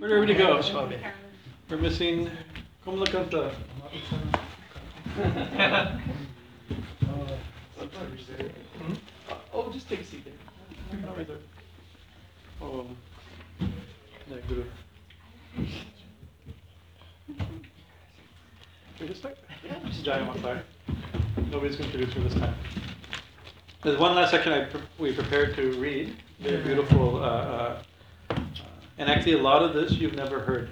Where did everybody go? We're missing Kamlakanta. Hmm? Oh, just take a seat there. No, right there. Oh, yeah, Guru. Should we just start? Yeah, just Jai Matar. Nobody's going to introduce her this time. There's one last section I pre- we prepared to read. Very beautiful. Uh, uh, and actually, a lot of this you've never heard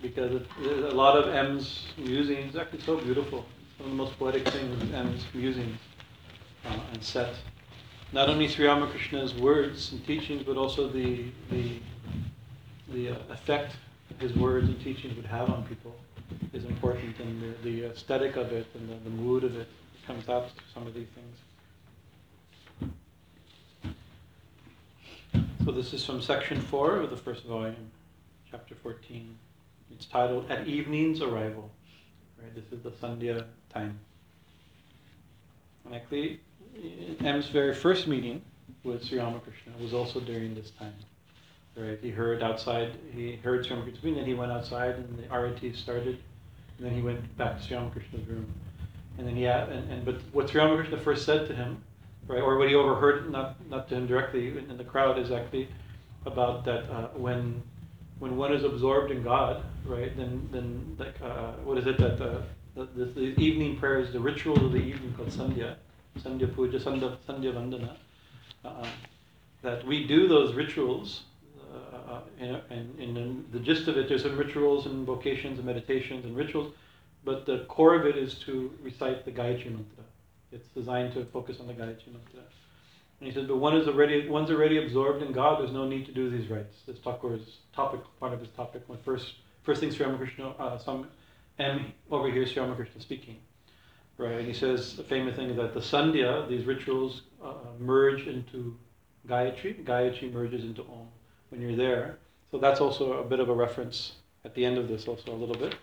because a lot of M's musings actually so beautiful. One of the most poetic things is M's musings uh, and set. Not only Sri Ramakrishna's words and teachings, but also the the the uh, effect his words and teachings would have on people is important, and the, the aesthetic of it and the, the mood of it comes out to some of these things. So this is from section four of the first volume, chapter 14. It's titled At Evening's Arrival. Right, this is the Sandhya time. And actually, M's very first meeting with Sri Ramakrishna was also during this time. Right, he heard outside, he heard Sri Ramakrishna speaking, then he went outside and the arati started, and then he went back to Sri Ramakrishna's room. And then he had, and, and but what Sri Ramakrishna first said to him, right, or what he overheard, not not to him directly in, in the crowd, is actually about that uh, when when one is absorbed in God, right, then then like uh, what is it that uh, the, the, the evening prayers, the ritual of the evening called Sandhya, Sandhya Puja, Sandhya, Sandhya Vandana, uh, that we do those rituals. Uh, and, and, and the gist of it, there's some rituals and vocations and meditations and rituals, but the core of it is to recite the Gayatri Mantra. It's designed to focus on the Gayatri Mantra. And he says, but one is already one's already absorbed in God. There's no need to do these rites. This Thakur's topic, part of his topic, when first first thing Sri Ramakrishna, uh, some M over here, Sri Ramakrishna speaking, right? And he says the famous thing is that the Sandhya, these rituals, uh, merge into Gayatri. Gayatri merges into Om when you're there. So that's also a bit of a reference at the end of this, also a little bit.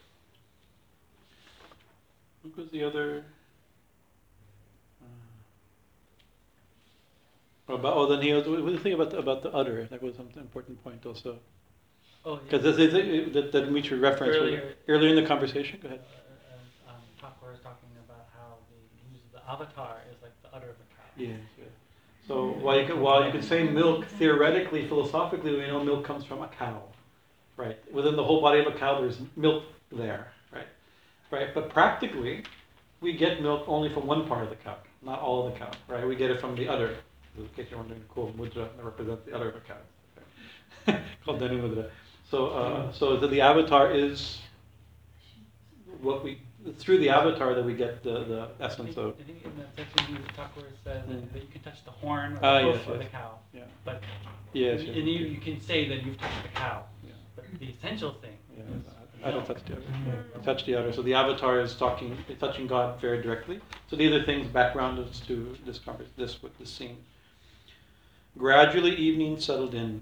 What was the other? About oh, then he was. What do you think about the, about the udder? That was an important point also. Oh, Because that, that, that Dimitri referenced Earlier. earlier in the conversation. Go ahead. Uh, um, Thakur is talking about how the the avatar is like the udder of a cow. Yes. So while you could, while you could say milk theoretically, philosophically, we know milk comes from a cow, right? Within the whole body of a cow, there's milk there, right? Right. But practically, we get milk only from one part of the cow, not all of the cow, right? We get it from the udder. In case you're wondering, cool mudra that represents the udder of a called Dhenu mudra. So, uh, so the, the avatar is what we through the avatar that we get the, the I essence think, of. I think in that section he- Thakur says Mm. that, that you can touch the horn or Ah, the hoof yes, of the cow, Yeah. but Yes. and, yes. and you, you can say that you've touched the cow. Yeah. But the essential thing Yeah, is I don't touch the other. I touch the other. So the avatar is talking, touching God very directly. So these are things background us to this convers- this this scene. Gradually, evening settled in,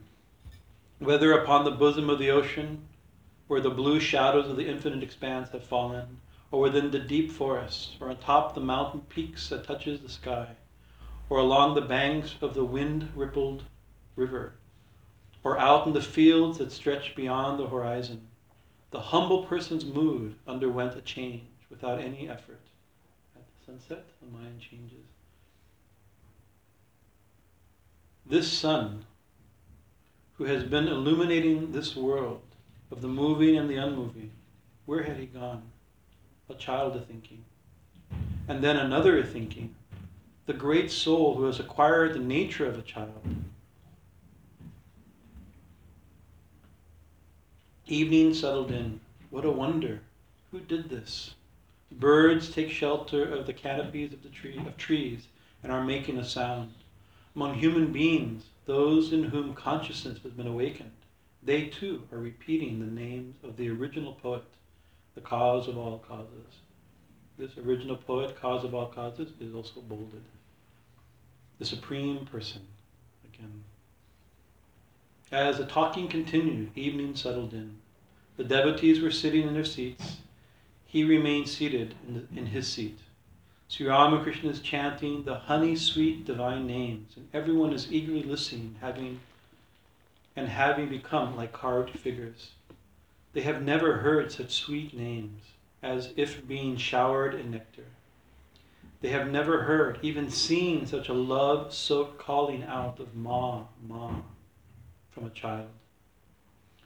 whether upon the bosom of the ocean, where the blue shadows of the infinite expanse have fallen, or within the deep forest, or on top the mountain peaks that touches the sky, or along the banks of the wind-rippled river, or out in the fields that stretch beyond the horizon. The humble person's mood underwent a change without any effort. At the sunset, the mind changes. This sun, who has been illuminating this world of the moving and the unmoving, where had he gone? A child a thinking. And then another a thinking. The great soul who has acquired the nature of a child. Evening settled in. What a wonder. Who did this? Birds take shelter of the canopies of the tree of trees and are making a sound. Among human beings, those in whom consciousness has been awakened, they too are repeating the names of the original poet, the cause of all causes. This original poet, cause of all causes, is also bolded. The supreme person, again. As the talking continued, evening settled in. The devotees were sitting in their seats. He remained seated in, the, in his seat. Sri Ramakrishna is chanting the honey sweet divine names, and everyone is eagerly listening, having and having become like carved figures. They have never heard such sweet names, as if being showered in nectar. They have never heard, even seen, such a love soaked calling out of Ma, Ma from a child.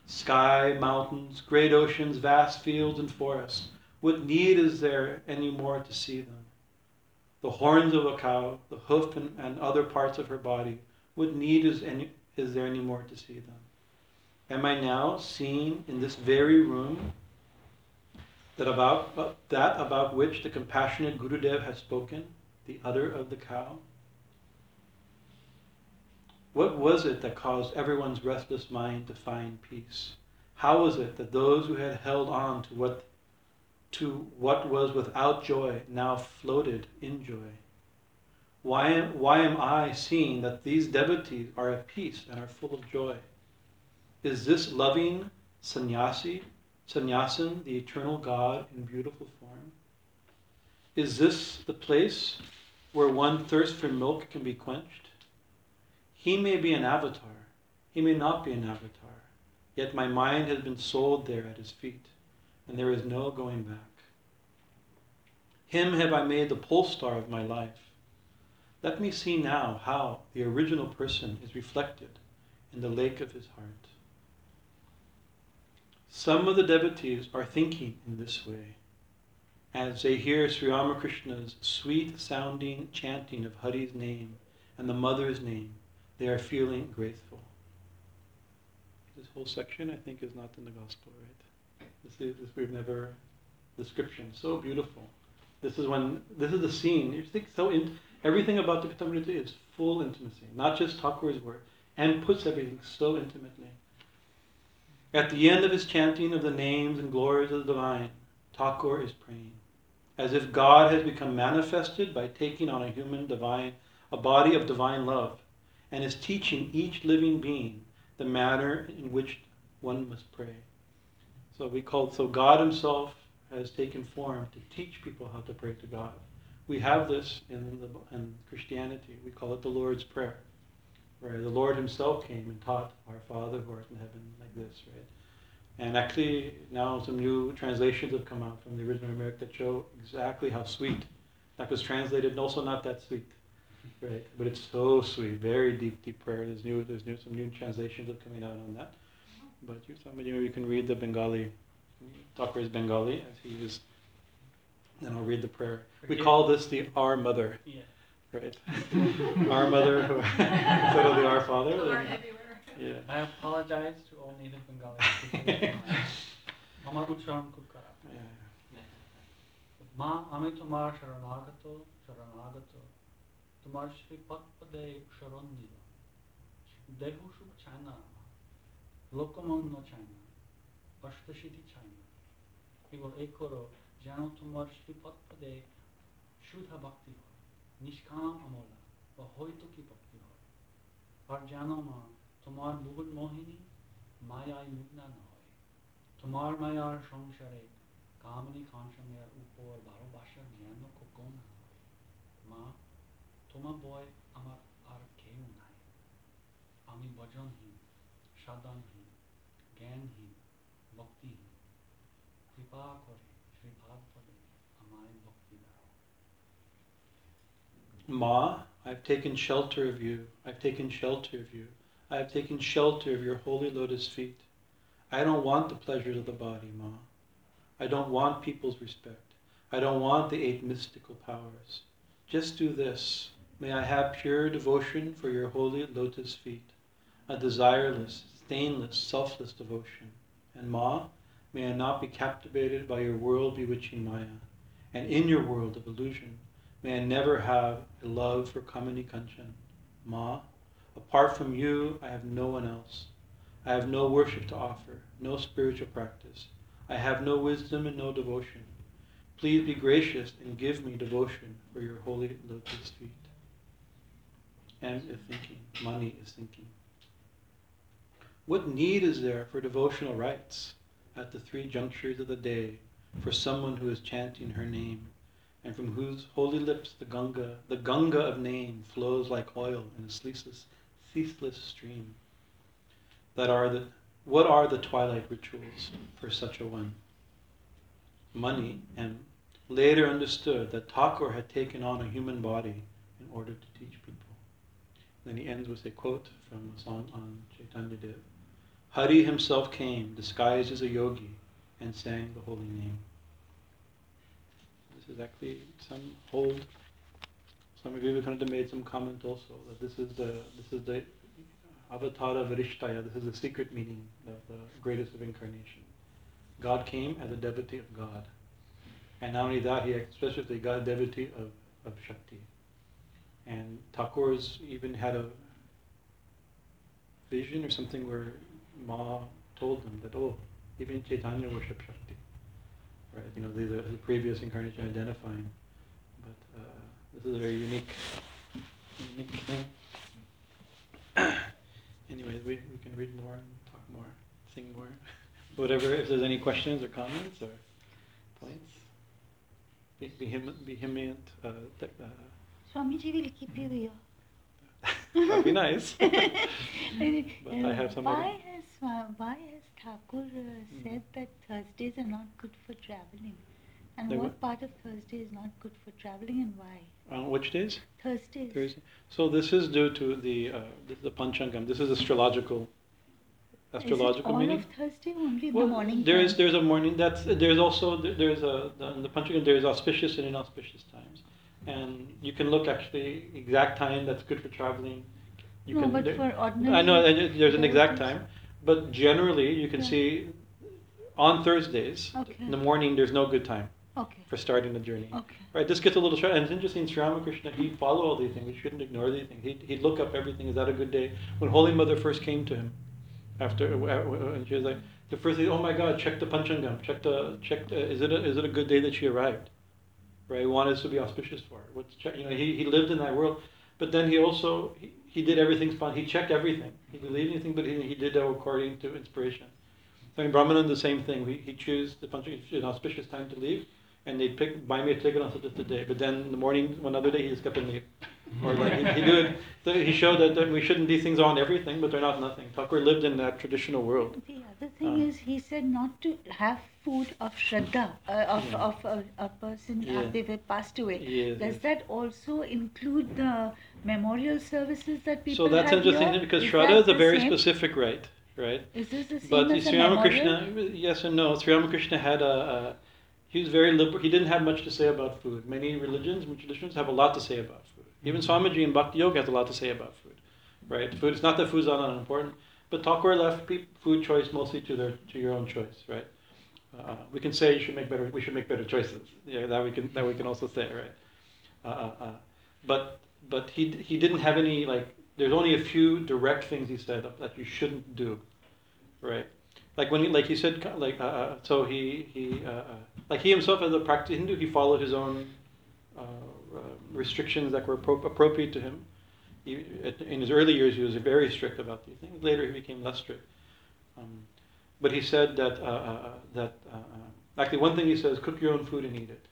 Sky, mountains, great oceans, vast fields and forests. What need is there any more to see them? The horns of a cow, the hoof and, and other parts of her body. What need is, any, is there any more to see them? Am I now seeing in this very room that about uh, that about which the compassionate Gurudev has spoken, the udder of the cow? What was it that caused everyone's restless mind to find peace? How was it that those who had held on to what to what was without joy now floated in joy? Why am, why am I seeing that these devotees are at peace and are full of joy? Is this loving sannyasi, sannyasin, the eternal God in beautiful form? Is this the place where one thirst for milk can be quenched? He may be an avatar, he may not be an avatar, yet my mind has been sold there at his feet, and there is no going back. Him have I made the pole star of my life. Let me see now how the original person is reflected in the lake of his heart. Some of the devotees are thinking in this way as they hear Sri Ramakrishna's sweet sounding chanting of Hari's name and the mother's name they are feeling grateful. This whole section, I think, is not in the gospel, right? This is this we've never description so beautiful. This is when this is the scene. You think so in everything about the Kathamrita is full intimacy, not just Thakur's word, and puts everything so intimately. At the end of his chanting of the names and glories of the divine, Thakur is praying, as if God has become manifested by taking on a human divine, a body of divine love, and is teaching each living being the manner in which one must pray. So we call so God Himself has taken form to teach people how to pray to God. We have this in, the, in Christianity. We call it the Lord's Prayer, where the Lord Himself came and taught our Father who art in heaven like this, right? And actually, now some new translations have come out from the original Aramaic that show exactly how sweet that was translated, and also not that sweet. Right, but it's so sweet, very deep, deep prayer. There's new, there's new, some new translations are coming out on that. But you're somebody you can read the Bengali. Thakur is Bengali, as he is. Then I'll read the prayer. We call this the Our Mother. Yeah. Right? our Mother, instead of the Our Father. Yeah. I apologize to all native Bengali আমার উচ্চারণ লোকমন্য চায় না অষ্টসিদ্ধি চায় না। কেবল এই করো যেন তোমার শ্রীপদ পদে শুদ্ধ ভক্তি হয়, নিষ্কাম আমলা বা হয়তো কি ভক্তি হয়। আর জানো মা, তোমার মূল মোহিনী মায়ায় মুগ্না না হয়। তোমার মায়ার সংসারে কামনি কাঞ্চনের উপর ভালোবাসার জ্ঞান কখন না হয়। মা, তোমার বয় আমার আর কেউ নাই। আমি ভজনহীন, সাধনহীন কৃপা করে শ্রীভাব পদে আমায় ভক্তি দাও Ma, I've taken shelter of you. I've taken shelter of you. I have taken shelter of your holy lotus feet. I don't want the pleasures of the body, Ma. I don't want people's respect. I don't want the eight mystical powers. Just do this. May I have pure devotion for your holy lotus feet, a desireless, stainless, selfless devotion. And Ma, may I not be captivated by your world bewitching Maya, and in your world of illusion, may I never have a love for Kamini Kanchan. Ma, apart from you, I have no one else. I have no worship to offer, no spiritual practice. I have no wisdom and no devotion. Please be gracious and give me devotion for your holy lotus feet. M is thinking, Mani is thinking. What need is there for devotional rites at the three junctures of the day for someone who is chanting her name and from whose holy lips the Ganga, the Ganga of name, flows like oil in a ceaseless, ceaseless stream? that are the what are the twilight rituals for such a one? Mani, and later understood that Thakur had taken on a human body in order to teach people. Then he ends with a quote from a song on Chaitanya Dev. Hari himself came, disguised as a yogi, and sang the holy name. This is actually some hold. Some of you have kind of made some comment also that this is the this is the Avatara Varishtaya. This is the secret meaning of the greatest of incarnation. God came as a devotee of God. And not only that, he especially got a devotee of, of Shakti. And Thakur's even had a vision or something where Ma told them that, oh, even Chaitanya worship Shakti. Right? You know, these are the previous incarnation identifying. But uh, this is a very unique, unique thing. anyway, we, we can read more and talk more, sing more. Whatever, if there's any questions or comments or points. be Vehement, vehement uh, uh, Swamiji will keep you here. That'd be nice. but Uh, I have somebody. Why has, uh, why has Thakur uh, said that Thursdays are not good for traveling? And They what what? part of Thursday is not good for traveling and why? On which days? Thursdays. Thursday. So this is due to the uh, the, the Panchangam. This is astrological astrological is meaning. of Thursday only in Well, the morning? there is time? there's a morning. That's there's also there's a the, in the Panchangam there's auspicious and inauspicious times, and you can look actually exact time that's good for traveling. You no, can, but there- for ordinary. I know there's an exact time, but generally you can Yeah. see on Thursdays Okay. in the morning there's no good time Okay. for starting the journey. Okay. Right, this gets a little short, and it's interesting. Sri Ramakrishna, he'd follow all these things. We shouldn't ignore these things. He'd, he'd look up everything. Is that a good day? When Holy Mother first came to him, after uh, and she was like, the first thing, oh my God, check the panchangam, check the check. The, is it a, is it a good day that she arrived? Right, he wanted us to be auspicious for it. What's check? You know, he, he lived in that world, but then he also he, he did everything spon- He checked everything. He believed anything, but he, he did it according to inspiration. So in Brahmananda, the same thing. We, he chose the panchangam, an auspicious time to leave and they'd pick, buy me a ticket on such a day. But then in the morning, one other day, he just kept and leave. Or like he, he do it. So he showed that, that we shouldn't these things on everything, but they're not nothing. Thakur lived in that traditional world. The other thing Uh. is, he said not to have food of Shraddha, uh, of, Yeah. of a, a person uh, Yeah. after they passed away. Yes, Does yes. that also include the memorial services that people So that's interesting because Is Shraddha is a very same? specific rite, right? Is this the same But as Sri? Ramakrishna, yes and no. Sri Ramakrishna had a, a he was very liberal. He didn't have much to say about food. Many religions, many traditions have a lot to say about food. Even mm-hmm. Swamiji in Bhakti Yoga has a lot to say about food, right? Food. It's not that food's not unimportant, but Thakur left food choice mostly to their to your own choice, right? Uh, we can say you should make better. We should make better choices. Yeah, that we can that we can also say, right? Uh, uh, uh. But but he he didn't have any like. There's only a few direct things he said that you shouldn't do, right? Like when he like he said like uh, uh, so he he like he himself as a practicing Hindu he followed his own restrictions that were appro- appropriate to him. He, in his early years he was very strict about these things. Later he became less strict. Um, but he said that uh, uh, that uh, uh, actually one thing he says cook your own food and eat it.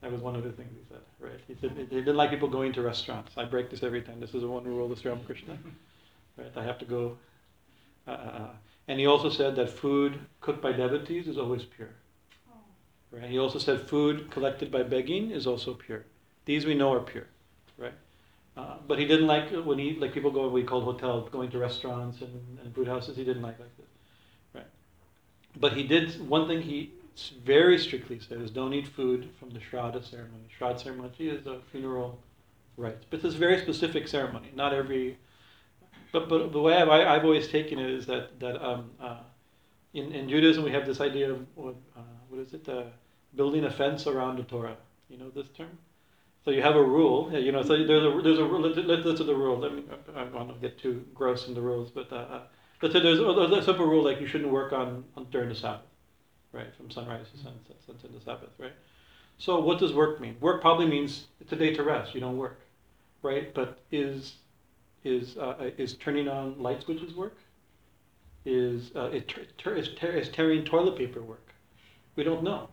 That was one of the things he said. Right? He said he didn't like people going to restaurants. I break this every time. This is the one rule of Sri Ramakrishna. Right? I have to go. Uh, uh, uh. And he also said that food cooked by devotees is always pure. Right? He also said food collected by begging is also pure. These we know are pure, right? Uh, but he didn't like when he like people go we called hotel going to restaurants and, and food houses. He didn't like like this? But he did one thing he very strictly said is don't eat food from the Shraddha ceremony. Shraddha ceremony is a funeral rite, but it's a very specific ceremony. Not every but, but the way I've, I- I've always taken it is that that um, uh, in, in Judaism we have this idea of what, uh, what is it? Uh, building a fence around the Torah. You know this term. So you have a rule. You know, so there's a there's a let's do the rule. Let me. I don't want to get too gross in the rules, but uh, uh, let's say there's a, there's a simple rule like you shouldn't work on, on during the Sabbath, right? From sunrise to sunset, sunset to Sabbath, right? So what does work mean? Work probably means it's a day to rest. You don't work, right? But is is uh, is turning on light switches work? Is uh, it ter- ter- is, ter- is tearing toilet paper work? We don't know,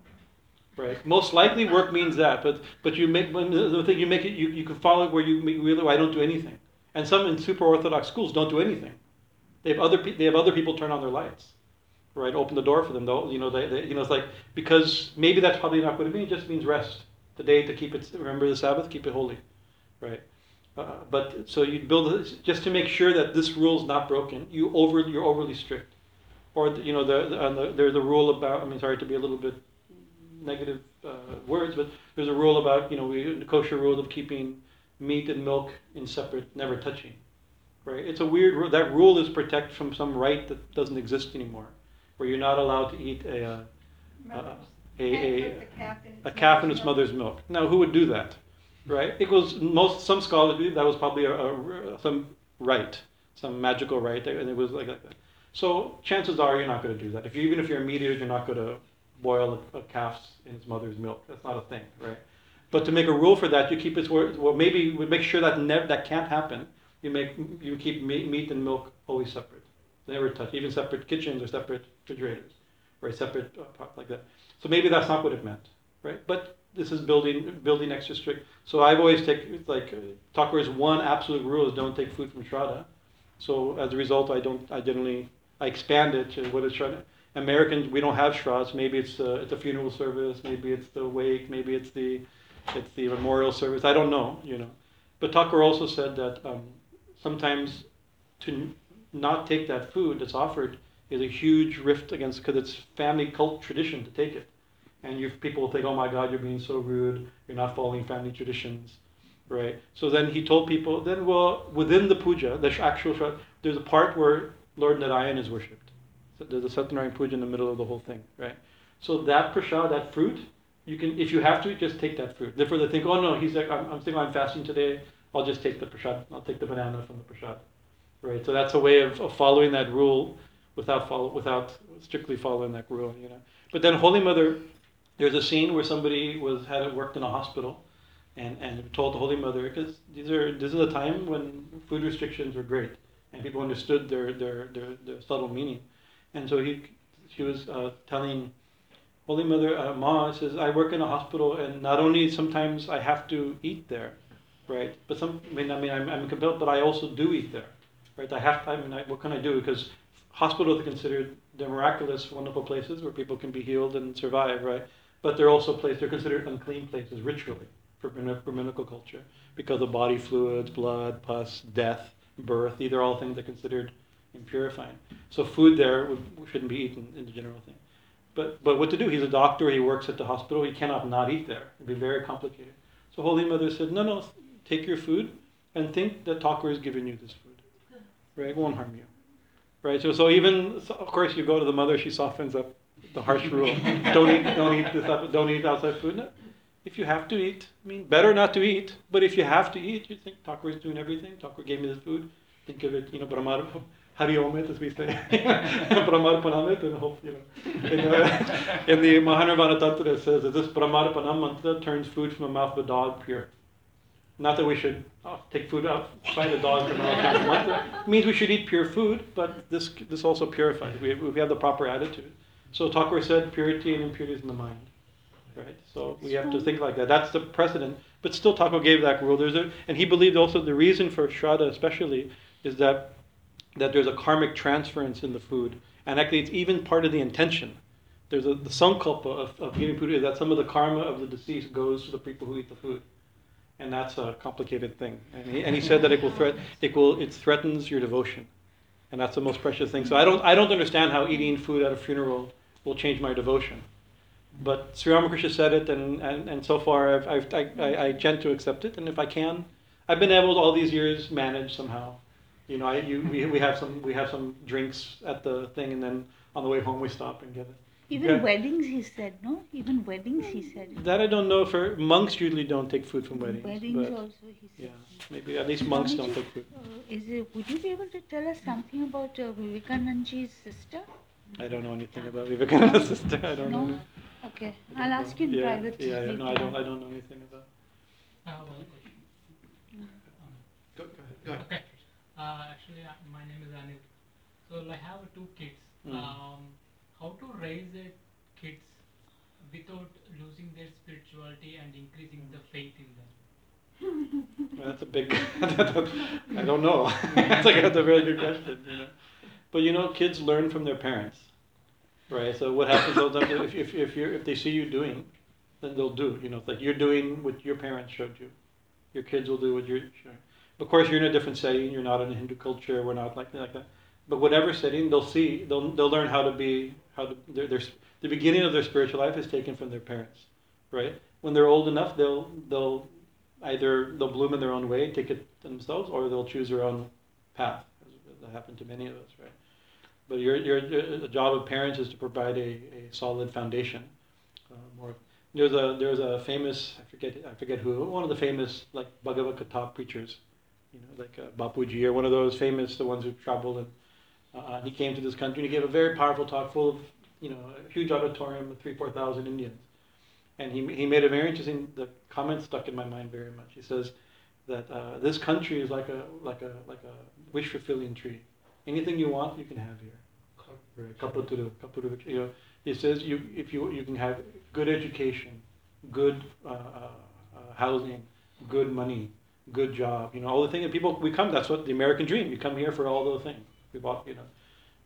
right? Most likely, work means that, but but you make the thing you make it you, you can follow it where you really I don't do anything, and some in super orthodox schools don't do anything. They have other pe- they have other people turn on their lights, right? Open the door for them. Though you know they, they you know it's like because maybe that's probably not what it means. It just means rest the day to keep it. Remember the Sabbath, keep it holy, right? Uh, but so you build just to make sure that this rule is not broken. You over you're overly strict, or you know the, the, the there's a rule about. I mean, sorry to be a little bit negative uh, words, but there's a rule about you know we, the kosher rule of keeping meat and milk in separate, never touching. Right? It's a weird rule. That rule is protect from some right that doesn't exist anymore, where you're not allowed to eat a uh, uh, a, a, a calf in its mother's milk. Now, who would do that? Right? It was most some scholars believe that was probably a, a, some right, some magical right, and it was like that. So chances are you're not going to do that. If you, even if you're a meat eater, you're not going to boil a, a calf in its mother's milk. That's not a thing, right? But to make a rule for that, you keep it where well maybe we make sure that never that can't happen. You make you keep meat, meat and milk always separate, never touch, even separate kitchens or separate refrigerators, right? Separate uh, pot like that. So maybe that's not what it meant, right? But this is building building extra strict. So I've always take like Thakur's one absolute rule is don't take food from Shraddha. So as a result, I don't I generally I expand it to what is Shraddha. Americans we don't have Shraddhas. Maybe it's uh, it's a funeral service. Maybe it's the wake. Maybe it's the it's the memorial service. I don't know, you know. But Thakur also said that um, sometimes to not take that food that's offered is a huge rift against because it's family cult tradition to take it, and you people will think, oh my God, you're being so rude. You're not following family traditions, right? So then he told people, then well, within the puja, the actual there's a part where Lord Narayan is worshipped. So there's a Satyanarayana puja in the middle of the whole thing, right? So that prasad, that fruit, you can, if you have to, just take that fruit. Therefore, they think, oh no, he's like, I'm, I'm thinking I'm fasting today. I'll just take the prasad. I'll take the banana from the prasad, right? So that's a way of, of following that rule without follow, without strictly following that rule, you know. But then Holy Mother, there's a scene where somebody was had worked in a hospital, and and told the Holy Mother because these are this is a time when food restrictions were great, and people understood their their their, their subtle meaning, and so he she was uh, telling Holy Mother uh, Ma says, I work in a hospital, and not only sometimes I have to eat there, right? But some, I mean, I mean, I'm, I'm compelled, but I also do eat there, right? I have, I mean, I, what can I do? Because hospitals are considered they're miraculous, wonderful places where people can be healed and survive, right? But they're also places they're considered unclean places ritually for Brahminical culture because of body fluids, blood, pus, death, birth. These are all things that are considered impurifying. So food there would, shouldn't be eaten in the general thing. But, but what to do? He's a doctor, he works at the hospital, he cannot not eat there. It'd be very complicated. So Holy Mother said, no, no, take your food and think that Thakur is giving you this food. Right? It won't harm you. Right? So, so even, so of course, you go to the mother, she softens up the harsh rule. don't eat, don't eat this, don't eat outside food. No. If you have to eat, I mean, better not to eat. But if you have to eat, you think Thakur is doing everything. Thakur gave me this food. Think of it, you know, Brahma Hari Omit, as we say, Brahmarpanamit, and hope, you know. In, uh, in the Mahanirvana Tantra, it says that this Brahmarpanam mantra turns food from the mouth of a dog pure. Not that we should oh, take food out, find a dog from a. It means we should eat pure food, but this, this also purifies. We, we have the proper attitude. So Thakur said purity and impurity is in the mind. Right? So we have to think like that. That's the precedent. But still, Thakur gave that rule. There's a, and he believed also the reason for Shraddha, especially, is that that there's a karmic transference in the food. And actually, it's even part of the intention. There's a, the sankalpa of, of eating food is that some of the karma of the deceased goes to the people who eat the food. And that's a complicated thing. And he, and he said that it will threat, it will, it threatens your devotion. And that's the most precious thing. So I don't, I don't understand how eating food at a funeral will change my devotion. But Sri Ramakrishna said it, and, and, and so far I've, I've, I, I, I tend to accept it. And if I can, I've been able to all these years manage somehow you know, I, you, we, we have some we have some drinks at the thing, and then on the way home we stop and get it. Even yeah. weddings, he said, no? Even weddings, he said. That I don't know. For monks, usually don't take food from weddings. Weddings also, he said. Yeah, maybe at least monks don't take food. Uh, is it? Would you be able to tell us something about uh, Vivekanandaji's sister? I don't know anything about Vivekananda's sister. I don't no? know. Okay, I'll ask you in yeah, private. Yeah, yeah, no, I don't. I don't know anything about. Uh, well, go, go ahead. Go ahead. Okay. Uh, actually, uh, my name is Anil. So I have two kids. Mm. Um, how to raise kids without losing their spirituality and increasing the faith in them? That's a big. I don't know. that's like that's a very good question. You know. But you know, kids learn from their parents, right? So what happens those if if if you if they see you doing, then they'll do. You know, it's like you're doing what your parents showed you. Your kids will do what you're. Showing. Of course, you're in a different setting. You're not in a Hindu culture. We're not like like that. But whatever setting, they'll see. They'll they'll learn how to be how to. Their, their the beginning of their spiritual life is taken from their parents, right? When they're old enough, they'll they'll either they'll bloom in their own way, take it themselves, or they'll choose their own path. That happened to many of us, right? But your, your, the job of parents is to provide a, a solid foundation. Uh, more, there's a there's a famous I forget I forget who one of the famous like Bhagavad Gita preachers, you know like uh, Bapuji or one of those famous the ones who traveled and uh, he came to this country and he gave a very powerful talk full of you know a huge auditorium of three four thousand Indians, and he he made a very interesting the comment stuck in my mind very much. He says that uh, this country is like a like a like a wish fulfilling tree. Anything you want, you can have here. Kalpataru, kalpataru. You know, he says you if you you can have good education, good uh, uh, uh, housing, good money, good job. You know, all the things that people we come. That's what the American dream. You come here for all those things. We bought. You know,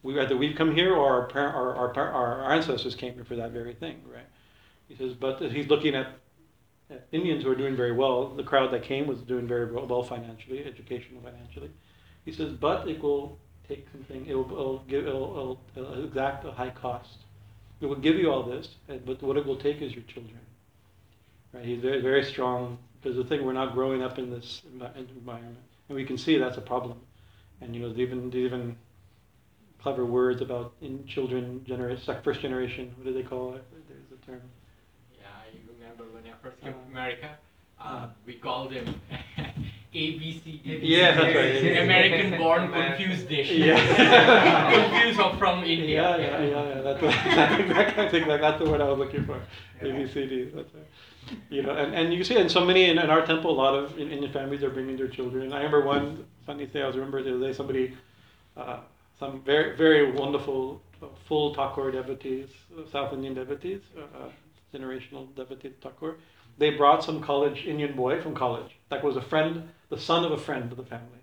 we either we've come here or our parent, our, our our ancestors came here for that very thing, right? He says, but he's looking at Indians who are doing very well. The crowd that came was doing very well financially, educational financially. He says, but it will take something. It will, it'll give. It'll, it'll, it'll, exact a high cost. It will give you all this, but what it will take is your children. Right? He's very, very strong because the thing we're not growing up in this environment, and we can see that's a problem. And you know, even even clever words about in children generation, first generation. What do they call it? There's a term yeah i remember when i first came to America, uh, we called him ABC. Yeah, that's right. American-born confused desi. Yeah. confused or from India. Yeah, yeah, yeah. yeah. That's, that's exactly, I think that's the word I was looking for. ABCD. That's right. You know, and, and you see, and so many in, in our temple, a lot of Indian families are bringing their children. I remember one funny thing. I was remember the other day somebody, uh, some very very wonderful uh, full Thakur devotees, South Indian devotees. Uh, generational devotee Thakur, they brought some college Indian boy from college that was a friend, the son of a friend of the family,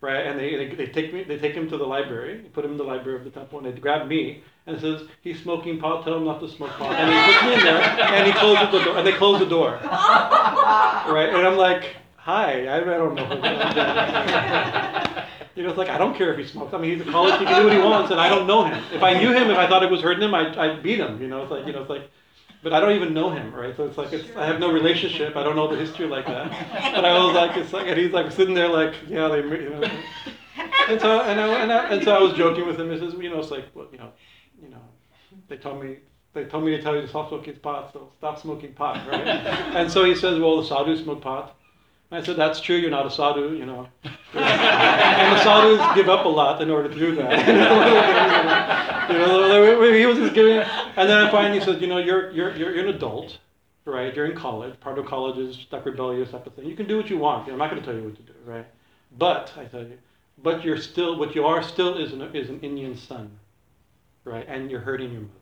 right? And they, they, they take me, they take him to the library, put him in the library of the temple, and they grab me and says, "He's smoking pot. Tell him not to smoke pot." And he puts me in there, and he closes the door, and they close the door, right? And I'm like, "Hi, I, I don't know." You know, it's like I don't care if he smokes. I mean, he's a college. He can do what he wants, and I don't know him. If I knew him, if I thought it was hurting him, I'd, I'd beat him. You know, it's like you know, it's like but I don't even know him, right? So it's like it's, I have no relationship. I don't know the history like that. But I was like, it's like, and he's like sitting there like, yeah, they, you know. And so and I, and, I, and so I was joking with him. He says, you know, it's like, well, you know, you know, they told me they told me to tell you to stop smoking pot, so stop smoking pot, right? and so he says, well, the sadhus smoke pot. I said, that's true, you're not a sadhu, you know. and the sadhus give up a lot in order to do that. you know, he was just giving, and then I finally said, you know, you're, you're, you're an adult, right? You're in college. Part of college is that rebellious type of thing. You can do what you want. I'm not going to tell you what to do, right? But, I tell you, but you're still, what you are still is an, is an Indian son, right? And you're hurting your mother,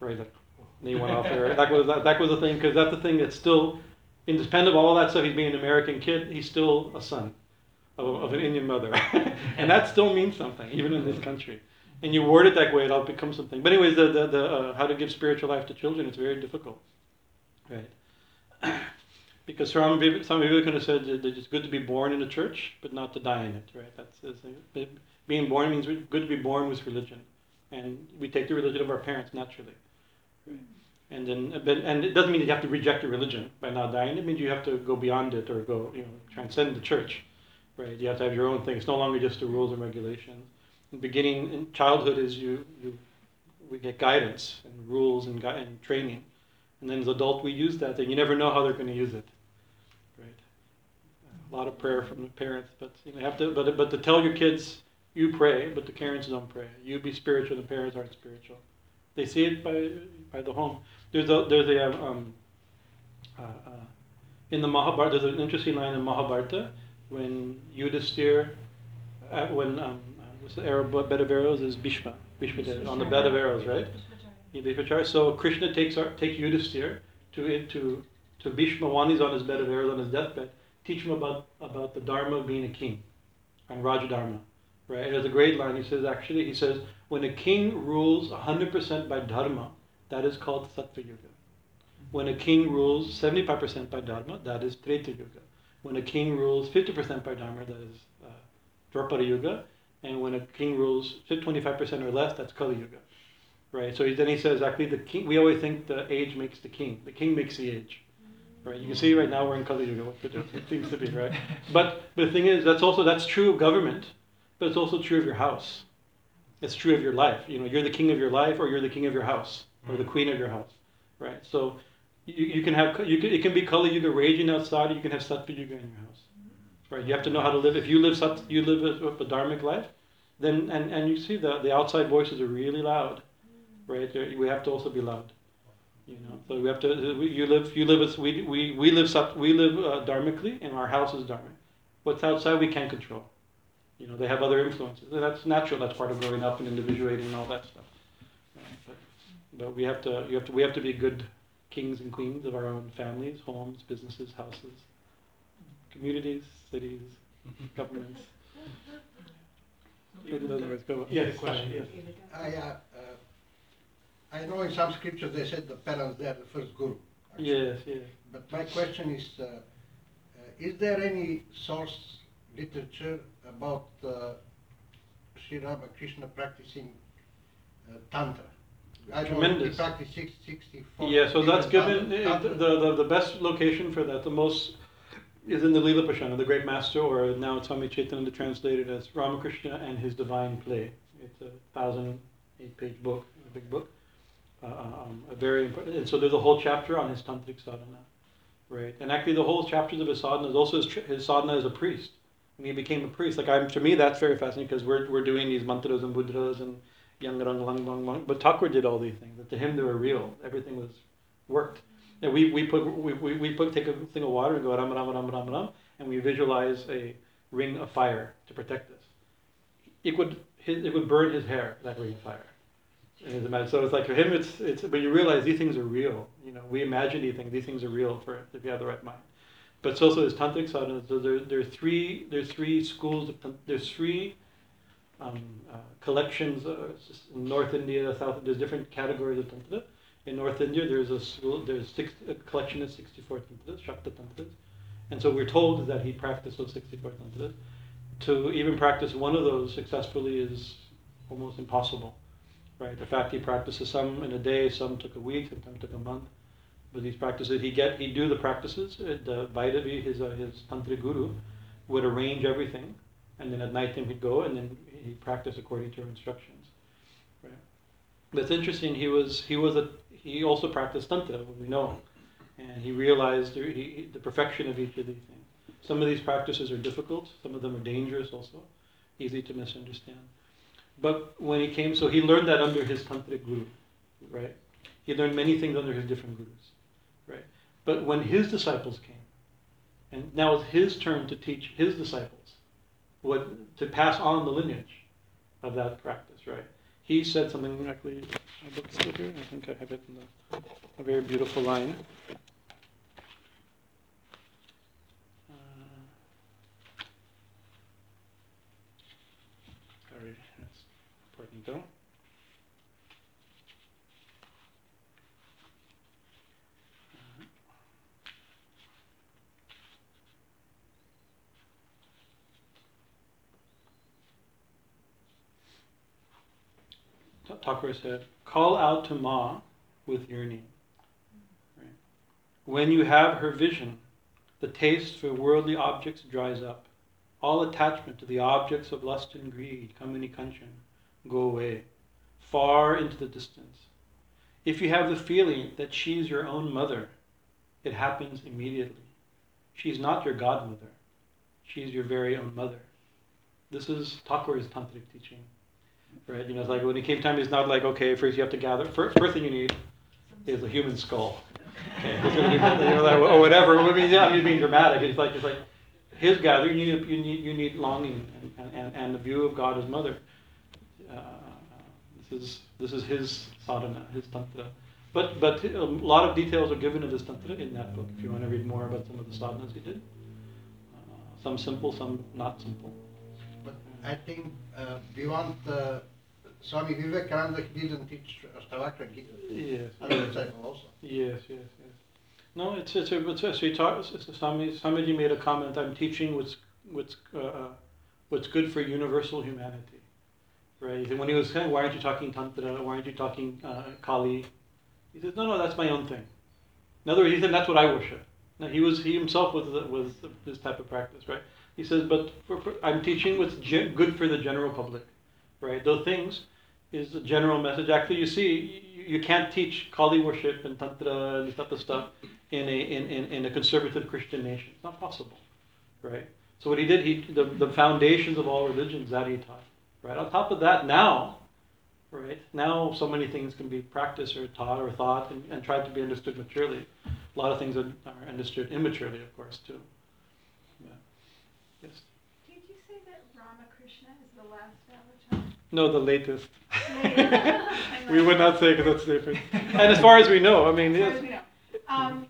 right? And he went off there. That was, that, that was the thing, because that's the thing that's still, independent of all that stuff, he's being an American kid, he's still a son of, of an Indian mother. and that still means something, even in this country. And you word it that way, it'll become something. But anyways, the, the, the uh, how to give spiritual life to children, it's very difficult. Right? because some people, could have said that it's good to be born in a church, but not to die in it. Right? That's, that's being born means good to be born with religion, and we take the religion of our parents naturally. Right? And then, and it doesn't mean that you have to reject your religion by not dying. It means you have to go beyond it or go, you know, transcend the church, right? You have to have your own thing. It's no longer just the rules and regulations. In beginning, in childhood is you, you, we get guidance and rules and, and training, and then as adult we use that thing. You never know how they're going to use it, right? A lot of prayer from the parents, but you know, have to, but but to tell your kids you pray, but the parents don't pray. You be spiritual, the parents aren't spiritual. They see it by by the home. There's a there's a um, uh, uh, in the Mahabharata. There's an interesting line in Mahabharata when Yudhisthira, uh, when um, uh, what's the Arab bed of arrows is Bhishma, Bhishma on the bed of arrows, right? Bhishmacharya. So Krishna takes our, takes Yudhisthira to to to Bhishma when he's on his bed of arrows on his deathbed. Teach him about about the dharma of being a king, and Raja Dharma, right? It has a great line. He says, actually, he says, when a king rules 100% by dharma, that is called Satya Yuga. When a king rules 75% by dharma, that is Treta Yuga. When a king rules 50% by dharma, that is uh, Dwapara Yuga. And when a king rules 25% or less, that's Kali Yuga. Right? So then he says, actually, the king, we always think the age makes the king. The king makes the age. Right? You can see right now we're in Kali Yuga, what it seems to be, right? But, but the thing is, that's also, that's true of government, but it's also true of your house. It's true of your life. You know, you're the king of your life, or you're the king of your house, or the queen of your house, right? So, you, you can have you can, it can be Kali Yuga raging outside, or you can have Satya Yuga in your house, right? You have to know how to live. If you live sat, you live a, a dharmic life, then and, and you see the the outside voices are really loud, right? We have to also be loud, you know. So we have to. You live you live as we we we live sat, we live uh, dharmically, and our house is dharmic. What's outside we can't control. You know, they have other influences. That's natural. That's part of growing up and individuating and all that stuff. Right? But, but we have to, you have to, we have to be good kings and queens of our own families, homes, businesses, houses, communities, cities, governments. In other. Yes, question. Yes. I, uh, uh, I know in some scriptures they said the parents they are the first guru. actually. Yes, yes. But my question is, uh, uh, is there any source literature about uh, Sri Ramakrishna practicing uh, Tantra? I he Tremendous. six, 64. Yeah, so that's given, uh, the, the, the best location for that, the most, is in the Lila Prasanga, the great master, or now Swami Chaitanya translated as Ramakrishna and his divine play. It's a thousand eight page book, a big book. Uh, um, a very important, and so there's a whole chapter on his tantric sadhana, right? And actually, the whole chapters of his sadhana is also his, tr- his sadhana as a priest. When he became a priest, like I'm, to me, that's very fascinating because we're, we're doing these mantras and mudras and lang bang bang. But Thakur did all these things. But to him, they were real. Everything was worked. And we, we put we, we, we put take a thing of water and go ram ram ram ram ram, and we visualize a ring of fire to protect us. It would it would burn his hair that ring of fire. And so it's like for him, it's it's. But you realize these things are real. You know, we imagine these things. These things are real for if you have the right mind. But it's also this tantric sadhana. So there, there are three there's three schools of there's three um, uh, collections uh, in North India, South. There's different categories of tantra. In North India, there's a there's six, a collection of 64 tantras, Shakta tantras, and so we're told that he practiced those 64 tantras. To even practice one of those successfully is almost impossible, right? The fact he practices some in a day, some took a week, sometimes took a month. But these practices, he get, he'd do the practices. uh, The Bhairavi, his uh, his tantric guru, would arrange everything, and then at night time he'd go and then he'd practice according to her instructions. Right. But it's interesting. He was he was a he also practiced tantra, we know, and he realized the, he, the perfection of each of these things. Some of these practices are difficult. Some of them are dangerous, also, easy to misunderstand. But when he came, so he learned that under his tantric guru, right? He learned many things under his different gurus, right? But when his disciples came, and now it's his turn to teach his disciples what to pass on the lineage of that practice, right? He said something actually. My book's still here. I think I have it in the, a very beautiful line. Uh, sorry, that's important though. Ta- Thakur said, call out to Ma with yearning. Right? When you have her vision, the taste for worldly objects dries up. All attachment to the objects of lust and greed, kamini kanchan, go away, far into the distance. If you have the feeling that she is your own mother, it happens immediately. She is not your godmother. She is your very own mother. This is Thakur's tantric teaching. Right? You know, it's like when it came time, it's not like, okay, first you have to gather. First, first thing you need is a human skull. Okay, you know, like, or whatever. I mean, yeah, you're being dramatic. It's like, it's like his gathering. You need, you need, you need longing and, and, and the view of God as mother. Uh, this is, this is his sadhana, his tantra. But, but a lot of details are given of this tantra in that book. If you want to read more about some of the sadhanas he did, uh, some simple, some not simple. I think uh, beyond uh, Swami Vivekananda, he didn't teach Ashtavakra Gita. Yes. Other disciple also. Yes, yes, yes. No, it's it's a, it's a, so you talk. It's a, Swami, Swamiji made a comment. I'm teaching what's what's uh, uh, what's good for universal humanity, right? And when he was saying, "Why aren't you talking tantra? Why aren't you talking uh, Kali?" He said, "No, no, that's my own thing." In other words, he said, "That's what I worship." Now, he was he himself was was this type of practice, right? He says, "But for, for, I'm teaching what's good for the general public, right? Those things." Is the general message. Actually, you see, you, you can't teach Kali worship and Tantra and of stuff in a, in, in, in a conservative Christian nation. It's not possible, right? So what he did, he the, the foundations of all religions that he taught, right? On top of that, now, right? Now, so many things can be practiced or taught or thought and, and tried to be understood maturely. A lot of things are, are understood immaturely, of course, too. Yeah. Yes. Did you say that Ramakrishna is the last avatar? No, the latest. We would not say because that's different. And as far as we know, I mean, yes. know. Um.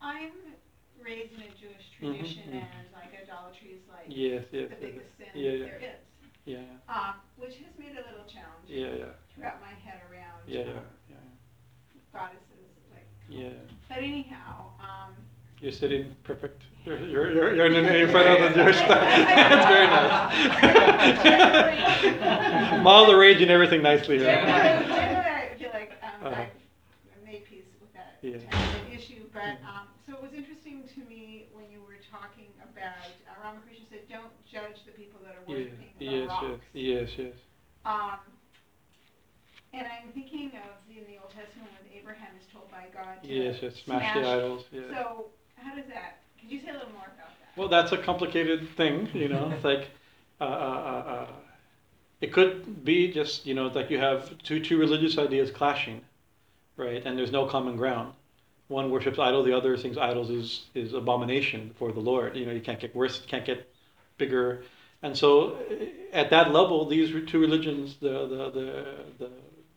I'm raised in a Jewish Mhm, tradition mhm. and like idolatry is like Yes, yes, the yes, biggest sin yeah, yeah. there is. yeah, Um, which has made it a little challenging yeah, yeah, to wrap my head around yeah, yeah, um, yeah, goddesses like yeah. but anyhow, um You're sitting perfect. You're, you're, you're, you're in, in front of the Jewish stuff. That's very nice. Model the rage and everything nicely. generally, Right? generally I feel like um, Uh-huh. I've I've made peace with that Yeah. type of an issue, but Mhm. um, so it was interesting to me when you were talking about uh, Ramakrishna said, "Don't judge the people that are Yeah, worshiping the yes, rocks." yes, yes, yes. Um, and I'm thinking of in the Old Testament when Abraham is told by God to Yes, yes. Smash the idols. Yeah. So how does that? Could you say a little more about that? Well, that's a complicated thing, you know. It's like, uh, uh, uh, uh, it could be just, you know, like you have two two religious ideas clashing, right? And there's no common ground. One worships idol, the other thinks idols is is abomination for the Lord. You know, you can't get worse, can't get bigger. And so, eh, at that level, these two religions, the the the, the,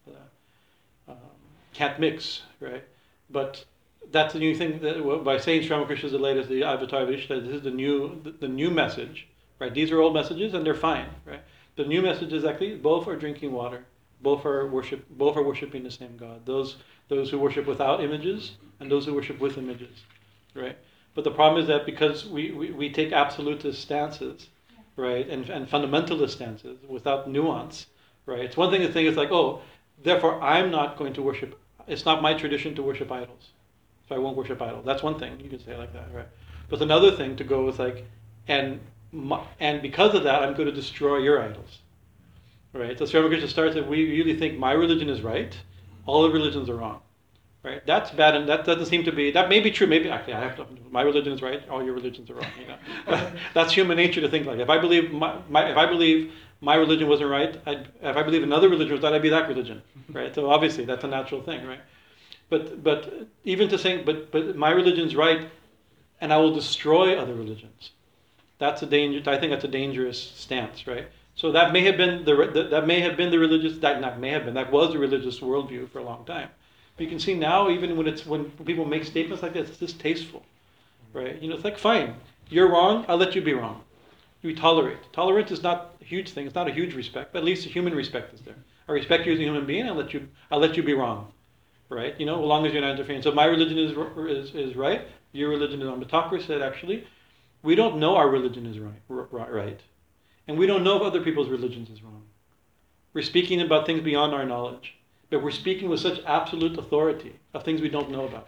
the um, can't mix, right? But that's the new thing that by saying Sri Ramakrishna is the latest, the Avatar of this is the new the, the new message, right? These are old messages and they're fine, right? The new message is actually both are drinking water, both are worship, both are worshiping the same God. Those those who worship without images and those who worship with images, right? But the problem is that because we, we, we take absolutist stances, right, and, and fundamentalist stances without nuance, right? It's one thing to think it's like, oh, therefore I'm not going to worship. It's not my tradition to worship idols, so I won't worship idols. That's one thing you can say like that, right? But another thing to go with like, and my, and because of that, I'm going to destroy your idols, right? So Sri Ramakrishna starts that we really think my religion is right, all the religions are wrong, right? That's bad, and that doesn't seem to be. That may be true. Maybe actually, I have to. My religion is right. All your religions are wrong. You know, that's human nature to think like. If I believe my, my if I believe my religion wasn't right, I'd, if I believe another religion was right, I'd be that religion, right? So obviously, that's a natural thing, right? But but even to saying, but but my religion's right, and I will destroy other religions. That's a danger. I think that's a dangerous stance, right? So that may have been the, that may have been the religious that not may have been that was the religious worldview for a long time. But you can see now, even when it's when people make statements like this, it's distasteful, right? You know, it's like fine, you're wrong. I'll let you be wrong. We tolerate. Tolerance is not a huge thing. It's not a huge respect, but at least a human respect is there. I respect you as a human being. I'll let you. I'll let you be wrong, right? You know, as long as you're not interfering. So my religion is is, is right. Your religion is wrong. But Thakur said actually, we don't know our religion is right, right, and we don't know if other people's religions is wrong. We're speaking about things beyond our knowledge, but we're speaking with such absolute authority of things we don't know about,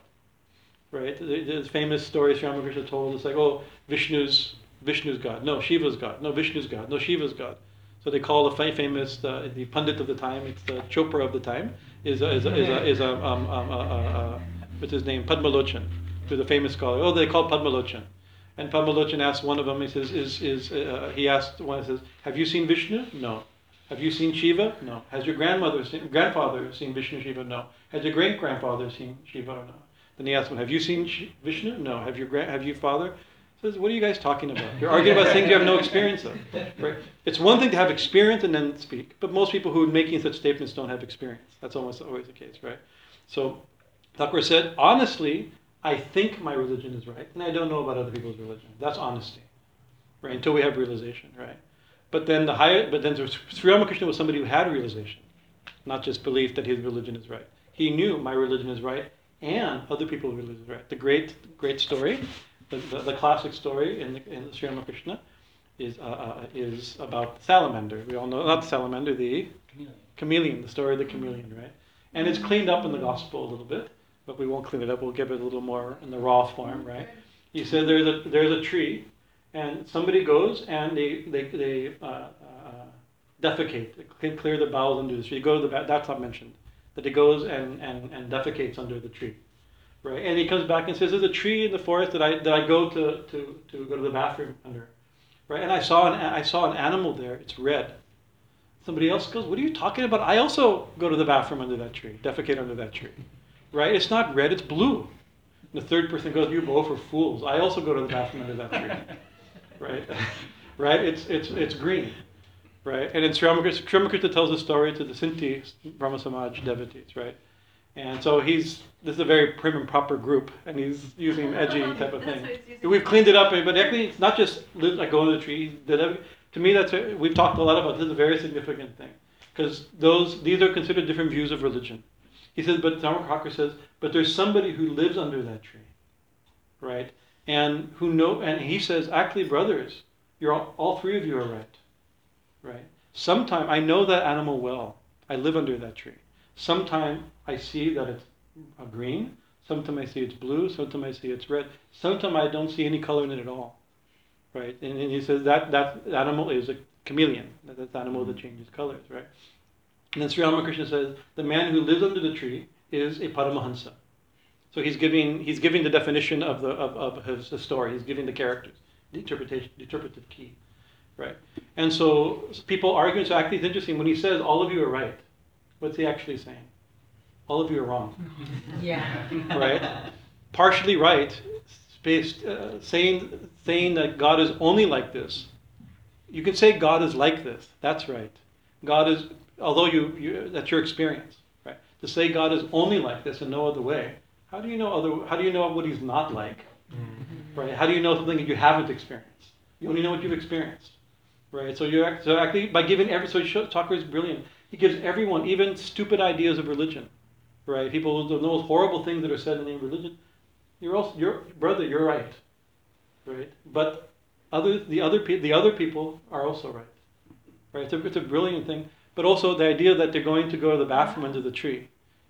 right? The, famous story Sri Ramakrishna told is like, oh, Vishnu's Vishnu's God, no, Shiva's God, no, Vishnu's God, no, Shiva's God. So they call the fa- famous uh, the pundit of the time, it's the Chopra of the time, is a, is a, is a, is a um, um, uh, uh, uh, what's his name, Padmalochan, who's a famous scholar. Oh, they call Padmalochan. And Padmalochan asked one of them, he says, is, is, uh, he asked one, he says, have you seen Vishnu? No. Have you seen Shiva? No. Has your grandmother seen, grandfather seen Vishnu, Shiva? No. Has your great grandfather seen Shiva? No. Then he asked one, have you seen Shi- Vishnu? No. Have your grand, have you father? Says, what are you guys talking about? You're arguing about things you have no experience of. Right? It's one thing to have experience and then speak, but most people who are making such statements don't have experience. That's almost always the case, right? So Thakur said, honestly, I think my religion is right, and I don't know about other people's religion. That's honesty. right? Until we have realization, right? But then the higher, but then Sri Ramakrishna was somebody who had realization, not just belief that his religion is right. He knew my religion is right, and other people's religion is right. The great, great story, the, the, the classic story in the, in Sri Ramakrishna, is uh, uh, is about the salamander. We all know not the salamander, the Chameleon. Chameleon, the story of the chameleon, right? And it's cleaned up in the gospel a little bit, but we won't clean it up. We'll give it a little more in the raw form, right? He said there's a there's a tree, and somebody goes and they they they uh, uh, defecate, they clear the bowels under the tree. You go to the that's not mentioned. That he goes and, and, and defecates under the tree, right? And he comes back and says, "There's a tree in the forest that I that I go to to, to go to the bathroom under, right? And I saw an I saw an animal there. It's red." Somebody else goes, What are you talking about? I also go to the bathroom under that tree, defecate under that tree. Right? It's not red, it's blue. And the third person goes, You both are fools. I also go to the bathroom under that tree. Right? right? It's, it's, it's green. Right? And in Sri Ramakrishna, tells a story to the Sinthi Brahmo Samaj devotees, right? And so he's this is a very prim and proper group, and he's using edgy type of thing. what he's using. We've cleaned it up, but actually it's not just like going to the tree. To me, that's a, we've talked a lot about. This is a very significant thing because those these are considered different views of religion. He says, but Dharma Crocker says, but there's somebody who lives under that tree, right? And who know, and he says, actually, brothers, you're all, all three of you are right, right? Sometime I know that animal well. I live under that tree. Sometime I see that it's green. Sometime I see it's blue. Sometime I see it's red. Sometime I don't see any color in it at all right? And, and he says that that animal is a chameleon. That, that's the animal that mm-hmm. changes colors, right? And then Sri Ramakrishna says the man who lives under the tree is a Paramahansa. So he's giving he's giving the definition of the of, of his, his story. He's giving the characters, the interpretation, the interpretive key, right? And so people argue. So actually, it's interesting when he says all of you are right. What's he actually saying? All of you are wrong Yeah. right? Partially right, based, uh, saying saying that God is only like this. You can say God is like this. That's right. God is, although you, you that's your experience, right? To say God is only like this and no other way. How do you know other? How do you know what He's not like? Right? How do you know something that you haven't experienced? You only know what you've experienced, right? So you so actually by giving every so Thakur is brilliant. He gives everyone even stupid ideas of religion, right? People the most horrible things that are said in the name of religion. You're also your brother. You're right, right? But other the other pe- the other people are also right, right? It's a, it's a brilliant thing. But also the idea that they're going to go to the bathroom under the tree,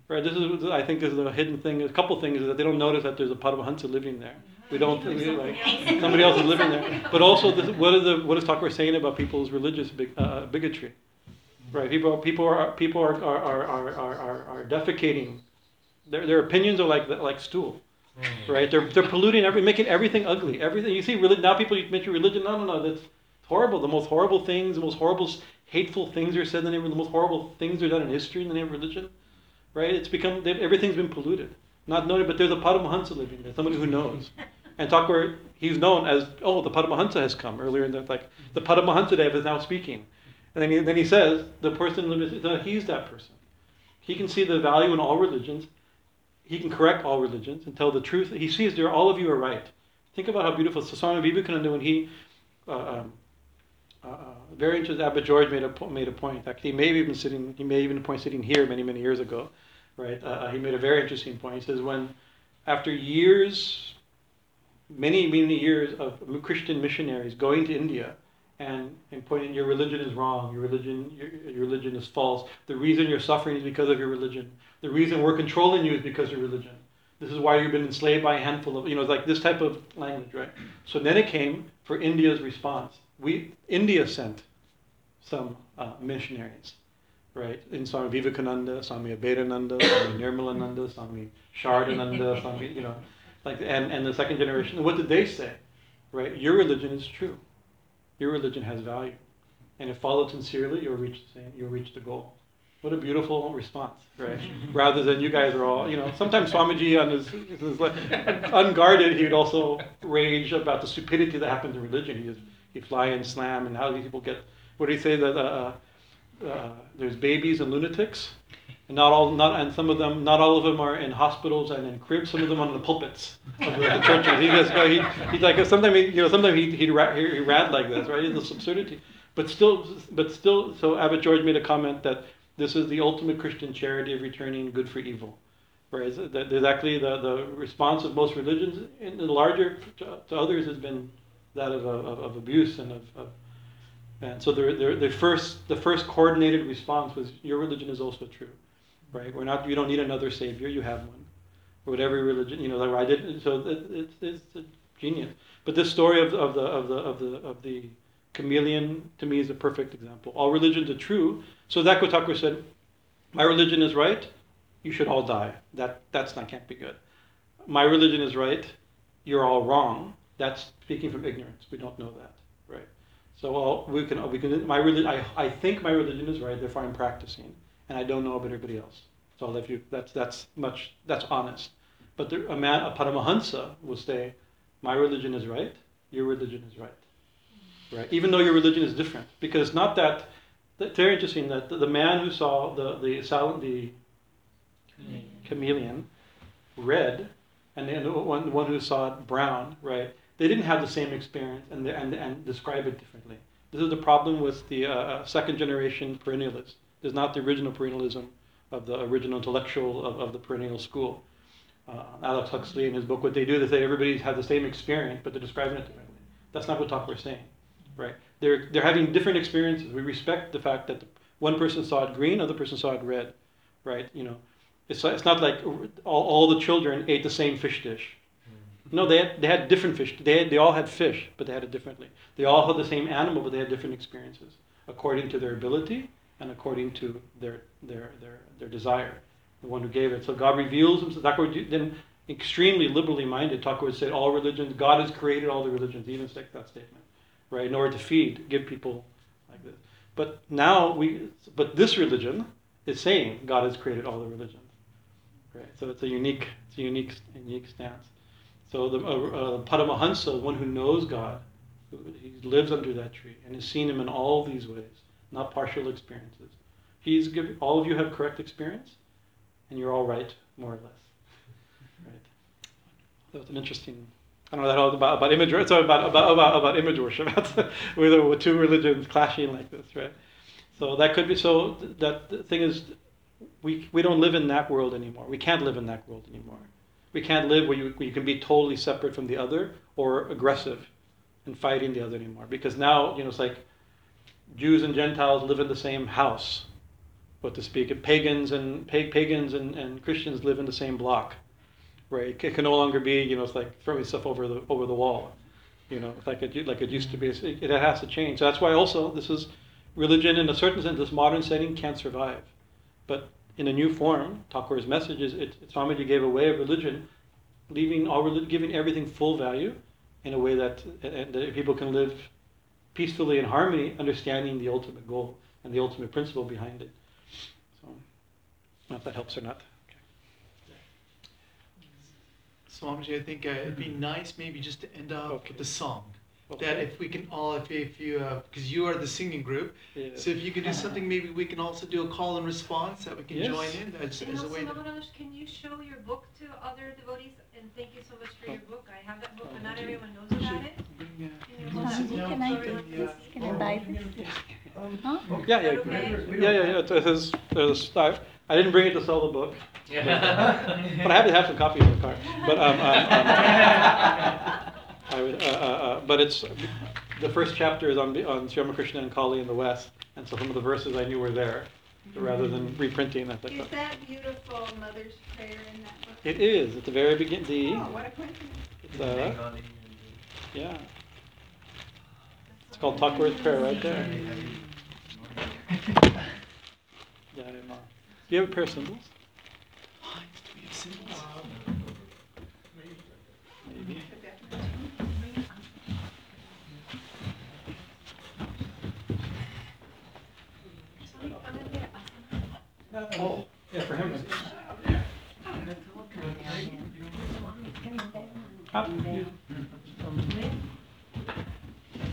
right? This is I think is a hidden thing. A couple things is that they don't notice that there's a Paramahansa living there. We don't we, like somebody else is living there. But also, this, what is the what is Thakur saying about people's religious big, uh, bigotry? Right? People people are people are are are are, are, are, are defecating. Their, their opinions are like like stool Mm. right? They're, they're polluting every, making everything ugly. Everything you see, religion, now people mention religion. No, no, no, that's horrible. The most horrible things, the most horrible, hateful things are said in the name of the most horrible things are done in history in the name of religion, right? It's become everything's been polluted, not noted. But there's a Paramahansa living there, somebody who knows. And Thakur, he's known as oh, the Paramahansa has come earlier in the like the Paramahansa Dev is now speaking, and then he, then he says the person he's that person. He can see the value in all religions he can correct all religions and tell the truth. He sees there all of you are right. Think about how beautiful. So Swami Vivekananda, when he, uh, um, uh, uh, very interesting, Abbot George made a, made a point. Actually, he may have even sitting, he may even point sitting here many, many years ago, right? Uh, uh, he made a very interesting point. He says when, after years, many, many years of Christian missionaries going to India and, and pointing your religion is wrong, your religion, your, your religion is false. The reason you're suffering is because of your religion. The reason we're controlling you is because of religion. This is why you've been enslaved by a handful of, you know, like this type of language, right? So then it came for India's response. We, India sent some uh, missionaries, right? In Swami Vivekananda, Swami Abhedananda, Swami Nirmalananda, Swami Saradananda, Swami, you know, like, and, and the second generation. What did they say? Right? Your religion is true. Your religion has value. And if followed sincerely, you'll reach the same, you'll reach the goal. What a beautiful response, right? Rather than you guys are all, you know, sometimes Swamiji on his, his unguarded, he would also rage about the stupidity that happens in religion. He just, he'd fly and slam, and how these people get, what do you say, that uh, uh, there's babies and lunatics, And not all, not and some of them, not all of them are in hospitals and in cribs. Some of them on the pulpits of the, the churches. He just he, he's like sometimes he, you know sometimes he he'd ra- he, he rant like this, right? This absurdity. But still, but still, so Abbot George made a comment that this is the ultimate Christian charity of returning good for evil. Whereas there's actually the, the response of most religions in the larger to, to others has been that of, of, of abuse and of, of and so the, the, the first the first coordinated response was your religion is also true, right? We're not you don't need another savior, you have one. Or whatever religion you know like I did so it, it's it's a genius. But this story of, of the of the of the of the chameleon to me is a perfect example. All religions are true. So Dako Thakur said, My religion is right, you should all die. That that's not can't be good. My religion is right, you're all wrong. That's speaking from ignorance. We don't know that, right? So all, we can we can my religion. I, I think my religion is right, therefore I'm practicing, and I don't know about everybody else. So if you that's that's much that's honest. But there, a man a Paramahansa will say, my religion is right, your religion is right, right? Even though your religion is different, because it's not that. That's very interesting that the, the man who saw the the silent the chameleon red, and the one, the one who saw it brown, right? They didn't have the same experience and, and, and describe it differently. This is the problem with the uh, uh, second generation perennialist. There's not the original perennialism of the original intellectual of, of the perennial school. Uh, Aldous Huxley in his book, what they do, they say everybody has the same experience, but they're describing it differently. That's not what is saying, right? They're, they're having different experiences. We respect the fact that the, one person saw it green, other person saw it red, right? You know, it's, it's not like all, all the children ate the same fish dish. Mm-hmm. No, they had, they had different fish. They, had, they all had fish, but they had it differently. They all had the same animal, but they had different experiences according to their ability and according to their, their, their, their desire, the one who gave it. So God reveals himself. Thakur then extremely liberally minded. Thakur would say all religions, God has created all the religions, even take that statement, right, in order to feed, give people like this. But now we, but this religion is saying God has created all the religions. Right? So it's a unique, it's a unique, unique stance. So the uh, uh, Paramahansa, one who knows God, he lives under that tree and has seen Him in all these ways, not partial experiences. He's given, all of you have correct experience, and you're all right, more or less. Right. That was an interesting. I don't know that about about image. It's about about about, about image worship. with, two religions clashing like this, right? So that could be. So that the thing is, we, we don't live in that world anymore. We can't live in that world anymore. We can't live where you, where you can be totally separate from the other or aggressive and fighting the other anymore. Because now, you know, it's like Jews and Gentiles live in the same house, what to speak. Pagans and pagans and, and Christians live in the same block, right? It can no longer be, you know, it's like throwing stuff over the over the wall, you know, like it like it used to be. It, it has to change. So that's why also this is religion in a certain sense. This modern setting can't survive, but in a new form, Thakur's message is it, it's Swamiji gave away of religion, leaving all giving everything full value in a way that, that people can live peacefully in harmony, understanding the ultimate goal and the ultimate principle behind it. So, I don't know if that helps or not. Swamiji, I think uh, it'd be nice maybe just to end up Okay. with a song. Okay. That if we can all, if, if you, uh, because you are the singing group, Yeah. so if you could do something, maybe we can also do a call and response that we can Yes. join in as, And as a way to. Can you show your book to other devotees? And thank you so much for your book. I have that book, but not everyone knows about it. Can you hold that can I for take this? Can I buy this? Huh? Yeah, yeah, Okay. yeah, yeah. yeah. It has, there's, I, I didn't bring it to sell the book, but I happen to have some copies in the car. But um, um, um, I would, uh, uh, uh, but it's the first chapter is on on Sri Ramakrishna and Kali in the West, and so some of the verses I knew were there, rather than reprinting. I think Is that beautiful mother's prayer in that book? it is at the very beginning. The Oh, what a coincidence. it's, uh, yeah, it's called Thakur's prayer right there. Yeah, Do you have a pair of cymbals? Do we have symbols? Maybe. Oh, yeah, for him. Ah, you-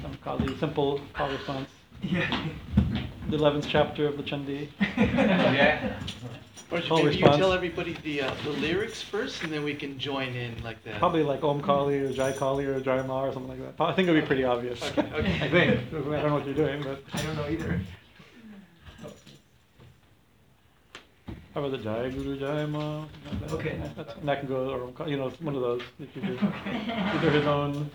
Some some Kali, simple call response. Yeah. The eleventh chapter of the Chandi. yeah. Or should Full maybe you tell everybody the uh, the lyrics first, and then we can join in like that. Probably like Om Kali or Jai Kali or Jai Ma or something like that. I think it'd be pretty obvious. Okay, okay. I think. I don't know what you're doing, but I don't know either. how about the Jai Guru Jai Ma? Okay. That's, and that can go, or Om Kali, you know, one of those. If you do. Either his own.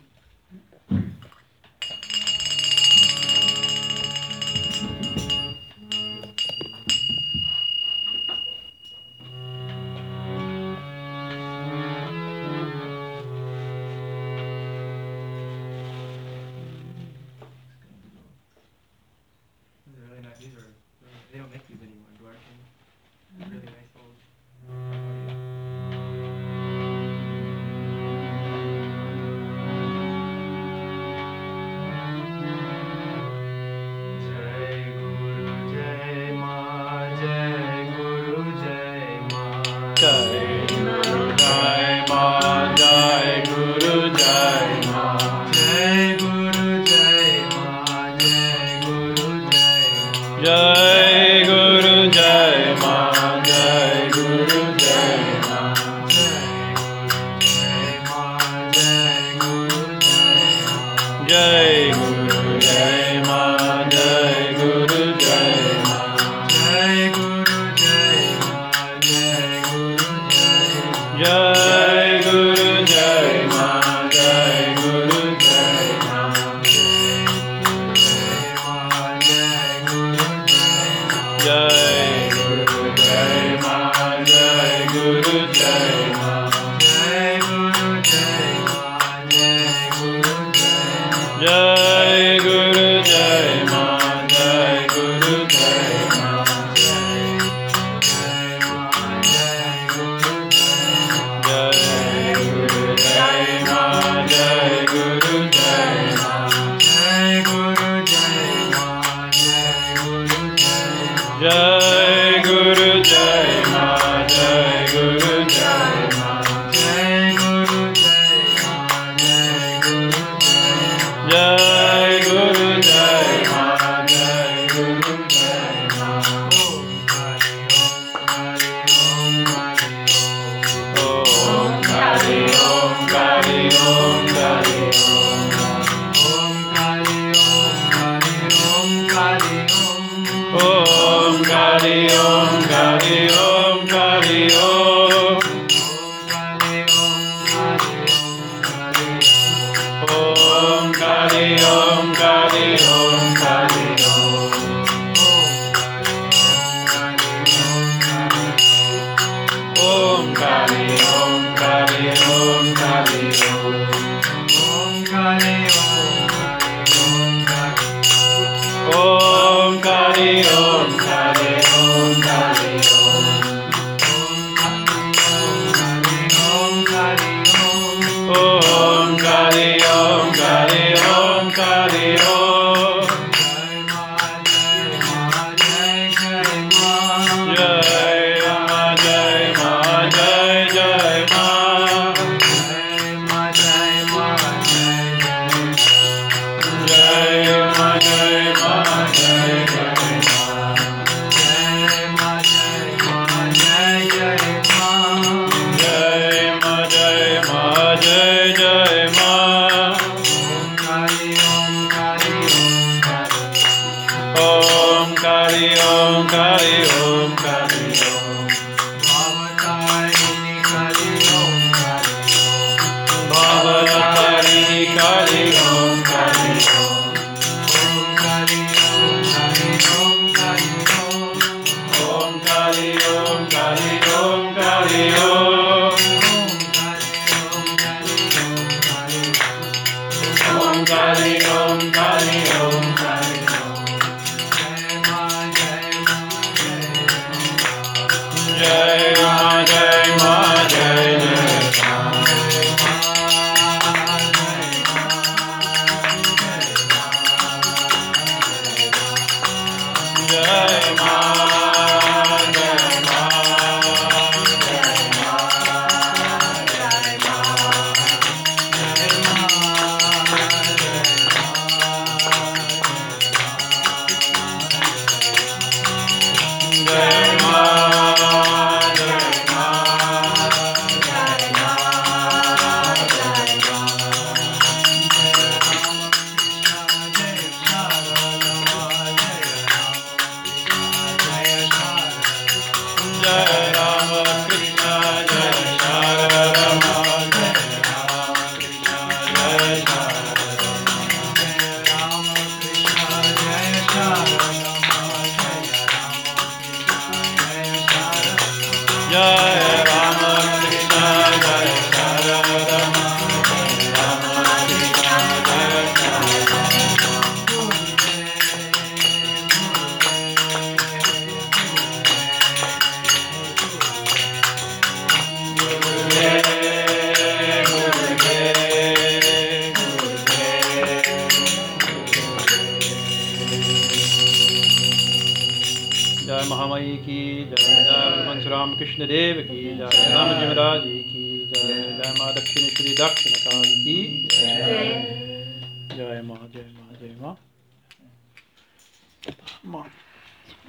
Om Kali Om Kali Om Kali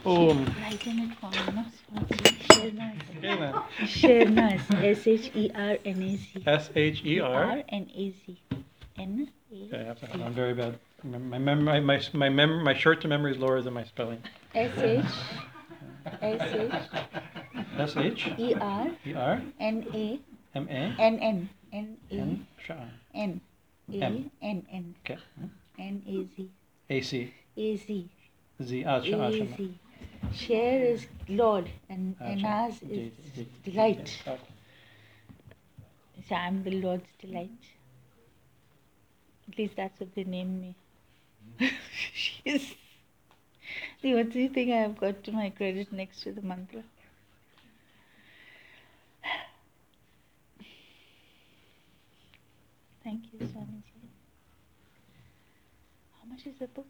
Boom. S-H-E-R-N-A-Z. I'm very bad. My memory, my my mem- my short to memory is lower than my spelling. S H. S H. S H. E R. E R. N A. M A. N N. N A. N. N. A. N N. Okay. N A Z. A C. A Z. Z ah, Sha- ah, A Shama. Z. Share is Lord and and ours is delight. So I'm the Lord's delight. At least that's what they named me. She's the only thing I have got to my credit next to the mantra. Thank you, Swamiji. How much is the book?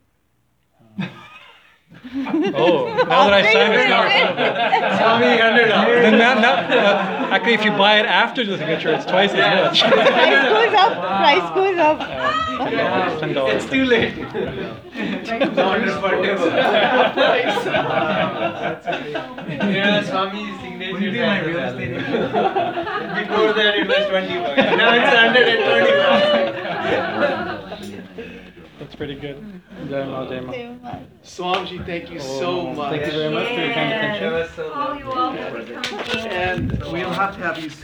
Oh, now that I signed it, now it's Swami, hundred dollars. Then now, now, uh, actually, if you buy it after the signature, it's twice as much. Price goes up. Price goes up. Uh, Ten dollars. It's too late. Not refundable. Yeah, Swami's signature. Be my real estate Before that it was twenty bucks. Now it's hundred and twenty bucks. That's pretty good. Jai Ma, Jai Ma. Swamiji, thank you so Oh, much. Thank you very much for your kind That attention. was Oh, you're welcome. And we'll have to have you soon.